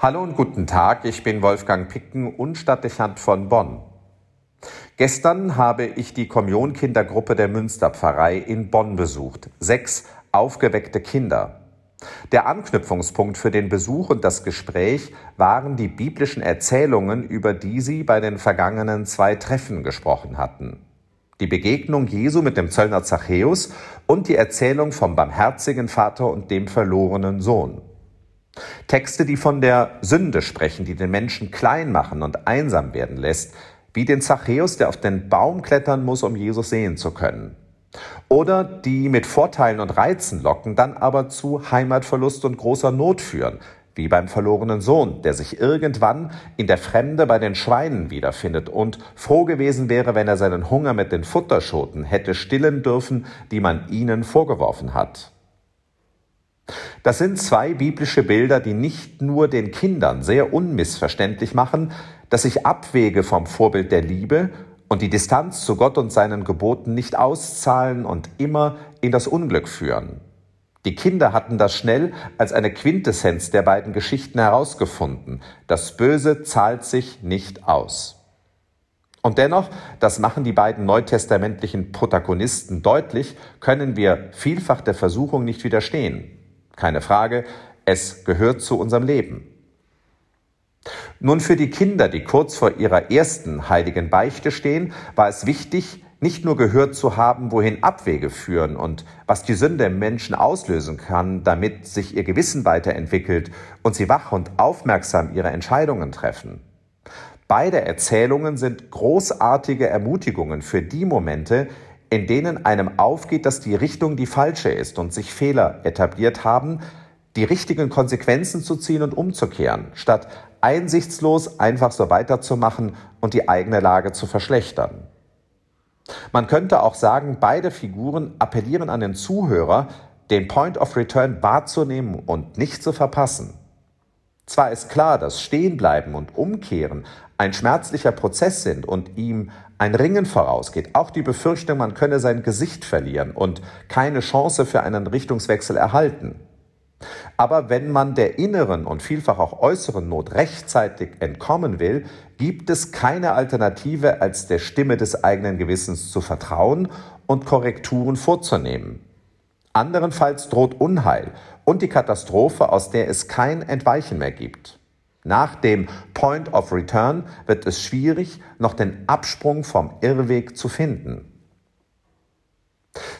Hallo und guten Tag, ich bin Wolfgang Picken und Stadtdechant von Bonn. Gestern habe ich die Kommunionkindergruppe der Münsterpfarrei in Bonn besucht. Sechs aufgeweckte Kinder. Der Anknüpfungspunkt für den Besuch und das Gespräch waren die biblischen Erzählungen, über die sie bei den vergangenen zwei Treffen gesprochen hatten. Die Begegnung Jesu mit dem Zöllner Zachäus und die Erzählung vom barmherzigen Vater und dem verlorenen Sohn. Texte, die von der Sünde sprechen, die den Menschen klein machen und einsam werden lässt, wie den Zachäus, der auf den Baum klettern muss, um Jesus sehen zu können. Oder die mit Vorteilen und Reizen locken, dann aber zu Heimatverlust und großer Not führen, wie beim verlorenen Sohn, der sich irgendwann in der Fremde bei den Schweinen wiederfindet und froh gewesen wäre, wenn er seinen Hunger mit den Futterschoten hätte stillen dürfen, die man ihnen vorgeworfen hat. Das sind zwei biblische Bilder, die nicht nur den Kindern sehr unmissverständlich machen, dass sich Abwege vom Vorbild der Liebe und die Distanz zu Gott und seinen Geboten nicht auszahlen und immer in das Unglück führen. Die Kinder hatten das schnell als eine Quintessenz der beiden Geschichten herausgefunden. Das Böse zahlt sich nicht aus. Und dennoch, das machen die beiden neutestamentlichen Protagonisten deutlich, können wir vielfach der Versuchung nicht widerstehen. Keine Frage, es gehört zu unserem Leben. Nun für die Kinder, die kurz vor ihrer ersten heiligen Beichte stehen, war es wichtig, nicht nur gehört zu haben, wohin Abwege führen und was die Sünde im Menschen auslösen kann, damit sich ihr Gewissen weiterentwickelt und sie wach und aufmerksam ihre Entscheidungen treffen. Beide Erzählungen sind großartige Ermutigungen für die Momente, in denen einem aufgeht, dass die Richtung die falsche ist und sich Fehler etabliert haben, die richtigen Konsequenzen zu ziehen und umzukehren, statt einsichtslos einfach so weiterzumachen und die eigene Lage zu verschlechtern. Man könnte auch sagen, beide Figuren appellieren an den Zuhörer, den Point of Return wahrzunehmen und nicht zu verpassen. Zwar ist klar, dass Stehenbleiben und Umkehren ein schmerzlicher Prozess sind und ihm ein Ringen vorausgeht, auch die Befürchtung, man könne sein Gesicht verlieren und keine Chance für einen Richtungswechsel erhalten. Aber wenn man der inneren und vielfach auch äußeren Not rechtzeitig entkommen will, gibt es keine Alternative, als der Stimme des eigenen Gewissens zu vertrauen und Korrekturen vorzunehmen. Anderenfalls droht Unheil und die Katastrophe, aus der es kein Entweichen mehr gibt. Nach dem Point of Return wird es schwierig, noch den Absprung vom Irrweg zu finden.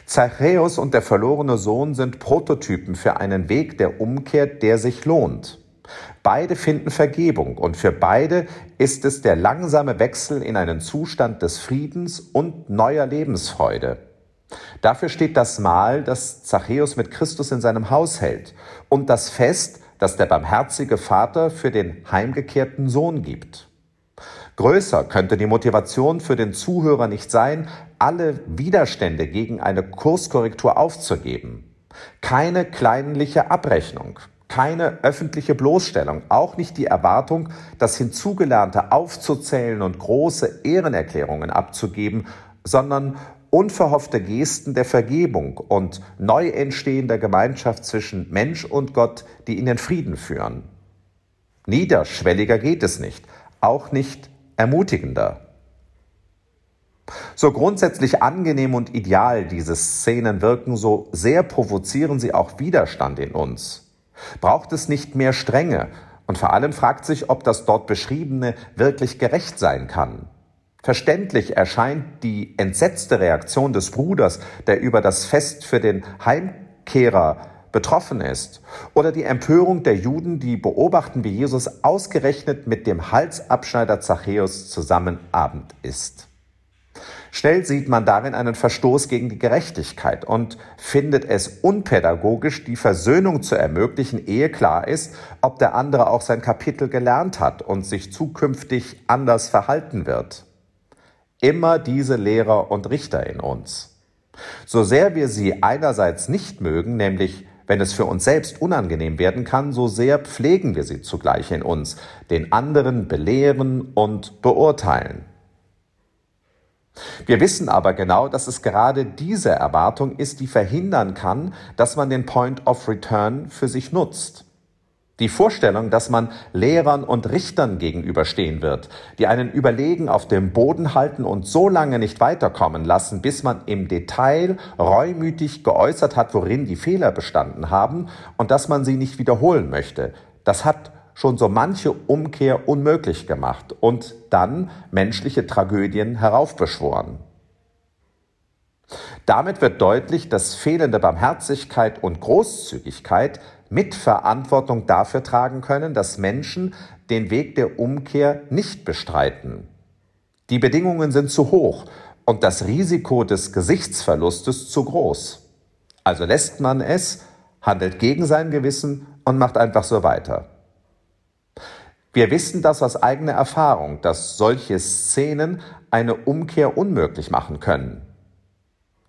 Zachäus und der verlorene Sohn sind Prototypen für einen Weg der Umkehr, der sich lohnt. Beide finden Vergebung und für beide ist es der langsame Wechsel in einen Zustand des Friedens und neuer Lebensfreude. Dafür steht das Mahl, das Zachäus mit Christus in seinem Haus hält und das Fest, das der barmherzige Vater für den heimgekehrten Sohn gibt. Größer könnte die Motivation für den Zuhörer nicht sein, alle Widerstände gegen eine Kurskorrektur aufzugeben. Keine kleinliche Abrechnung, keine öffentliche Bloßstellung, auch nicht die Erwartung, das Hinzugelernte aufzuzählen und große Ehrenerklärungen abzugeben, sondern unverhoffte Gesten der Vergebung und neu entstehender Gemeinschaft zwischen Mensch und Gott, die in den Frieden führen. Niederschwelliger geht es nicht, auch nicht ermutigender. So grundsätzlich angenehm und ideal diese Szenen wirken, so sehr provozieren sie auch Widerstand in uns. Braucht es nicht mehr Strenge? Und vor allem fragt sich, ob das dort Beschriebene wirklich gerecht sein kann. Verständlich erscheint die entsetzte Reaktion des Bruders, der über das Fest für den Heimkehrer betroffen ist, oder die Empörung der Juden, die beobachten, wie Jesus ausgerechnet mit dem Halsabschneider Zachäus zusammen Abend isst. Schnell sieht man darin einen Verstoß gegen die Gerechtigkeit und findet es unpädagogisch, die Versöhnung zu ermöglichen, ehe klar ist, ob der andere auch sein Kapitel gelernt hat und sich zukünftig anders verhalten wird immer diese Lehrer und Richter in uns. So sehr wir sie einerseits nicht mögen, nämlich wenn es für uns selbst unangenehm werden kann, so sehr pflegen wir sie zugleich in uns, den anderen belehren und beurteilen. Wir wissen aber genau, dass es gerade diese Erwartung ist, die verhindern kann, dass man den Point of Return für sich nutzt. Die Vorstellung, dass man Lehrern und Richtern gegenüberstehen wird, die einen überlegen auf dem Boden halten und so lange nicht weiterkommen lassen, bis man im Detail reumütig geäußert hat, worin die Fehler bestanden haben und dass man sie nicht wiederholen möchte, das hat schon so manche Umkehr unmöglich gemacht und dann menschliche Tragödien heraufbeschworen. Damit wird deutlich, dass fehlende Barmherzigkeit und Großzügigkeit Mitverantwortung dafür tragen können, dass Menschen den Weg der Umkehr nicht bestreiten. Die Bedingungen sind zu hoch und das Risiko des Gesichtsverlustes zu groß. Also lässt man es, handelt gegen sein Gewissen und macht einfach so weiter. Wir wissen das aus eigener Erfahrung, dass solche Szenen eine Umkehr unmöglich machen können.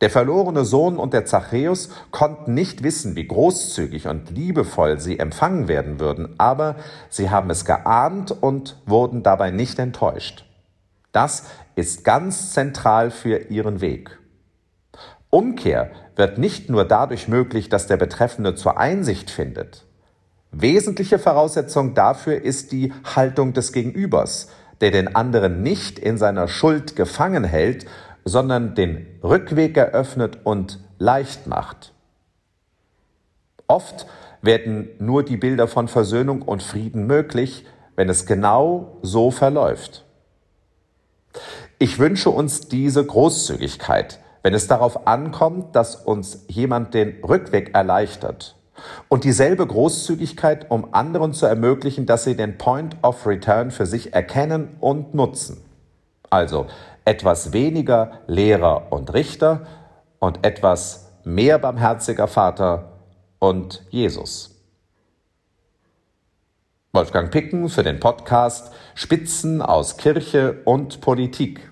Der verlorene Sohn und der Zachäus konnten nicht wissen, wie großzügig und liebevoll sie empfangen werden würden, aber sie haben es geahnt und wurden dabei nicht enttäuscht. Das ist ganz zentral für ihren Weg. Umkehr wird nicht nur dadurch möglich, dass der Betreffende zur Einsicht findet. Wesentliche Voraussetzung dafür ist die Haltung des Gegenübers, der den anderen nicht in seiner Schuld gefangen hält, sondern den Rückweg eröffnet und leicht macht. Oft werden nur die Bilder von Versöhnung und Frieden möglich, wenn es genau so verläuft. Ich wünsche uns diese Großzügigkeit, wenn es darauf ankommt, dass uns jemand den Rückweg erleichtert. Und dieselbe Großzügigkeit, um anderen zu ermöglichen, dass sie den Point of Return für sich erkennen und nutzen. Also etwas weniger Lehrer und Richter und etwas mehr barmherziger Vater und Jesus. Wolfgang Picken für den Podcast Spitzen aus Kirche und Politik.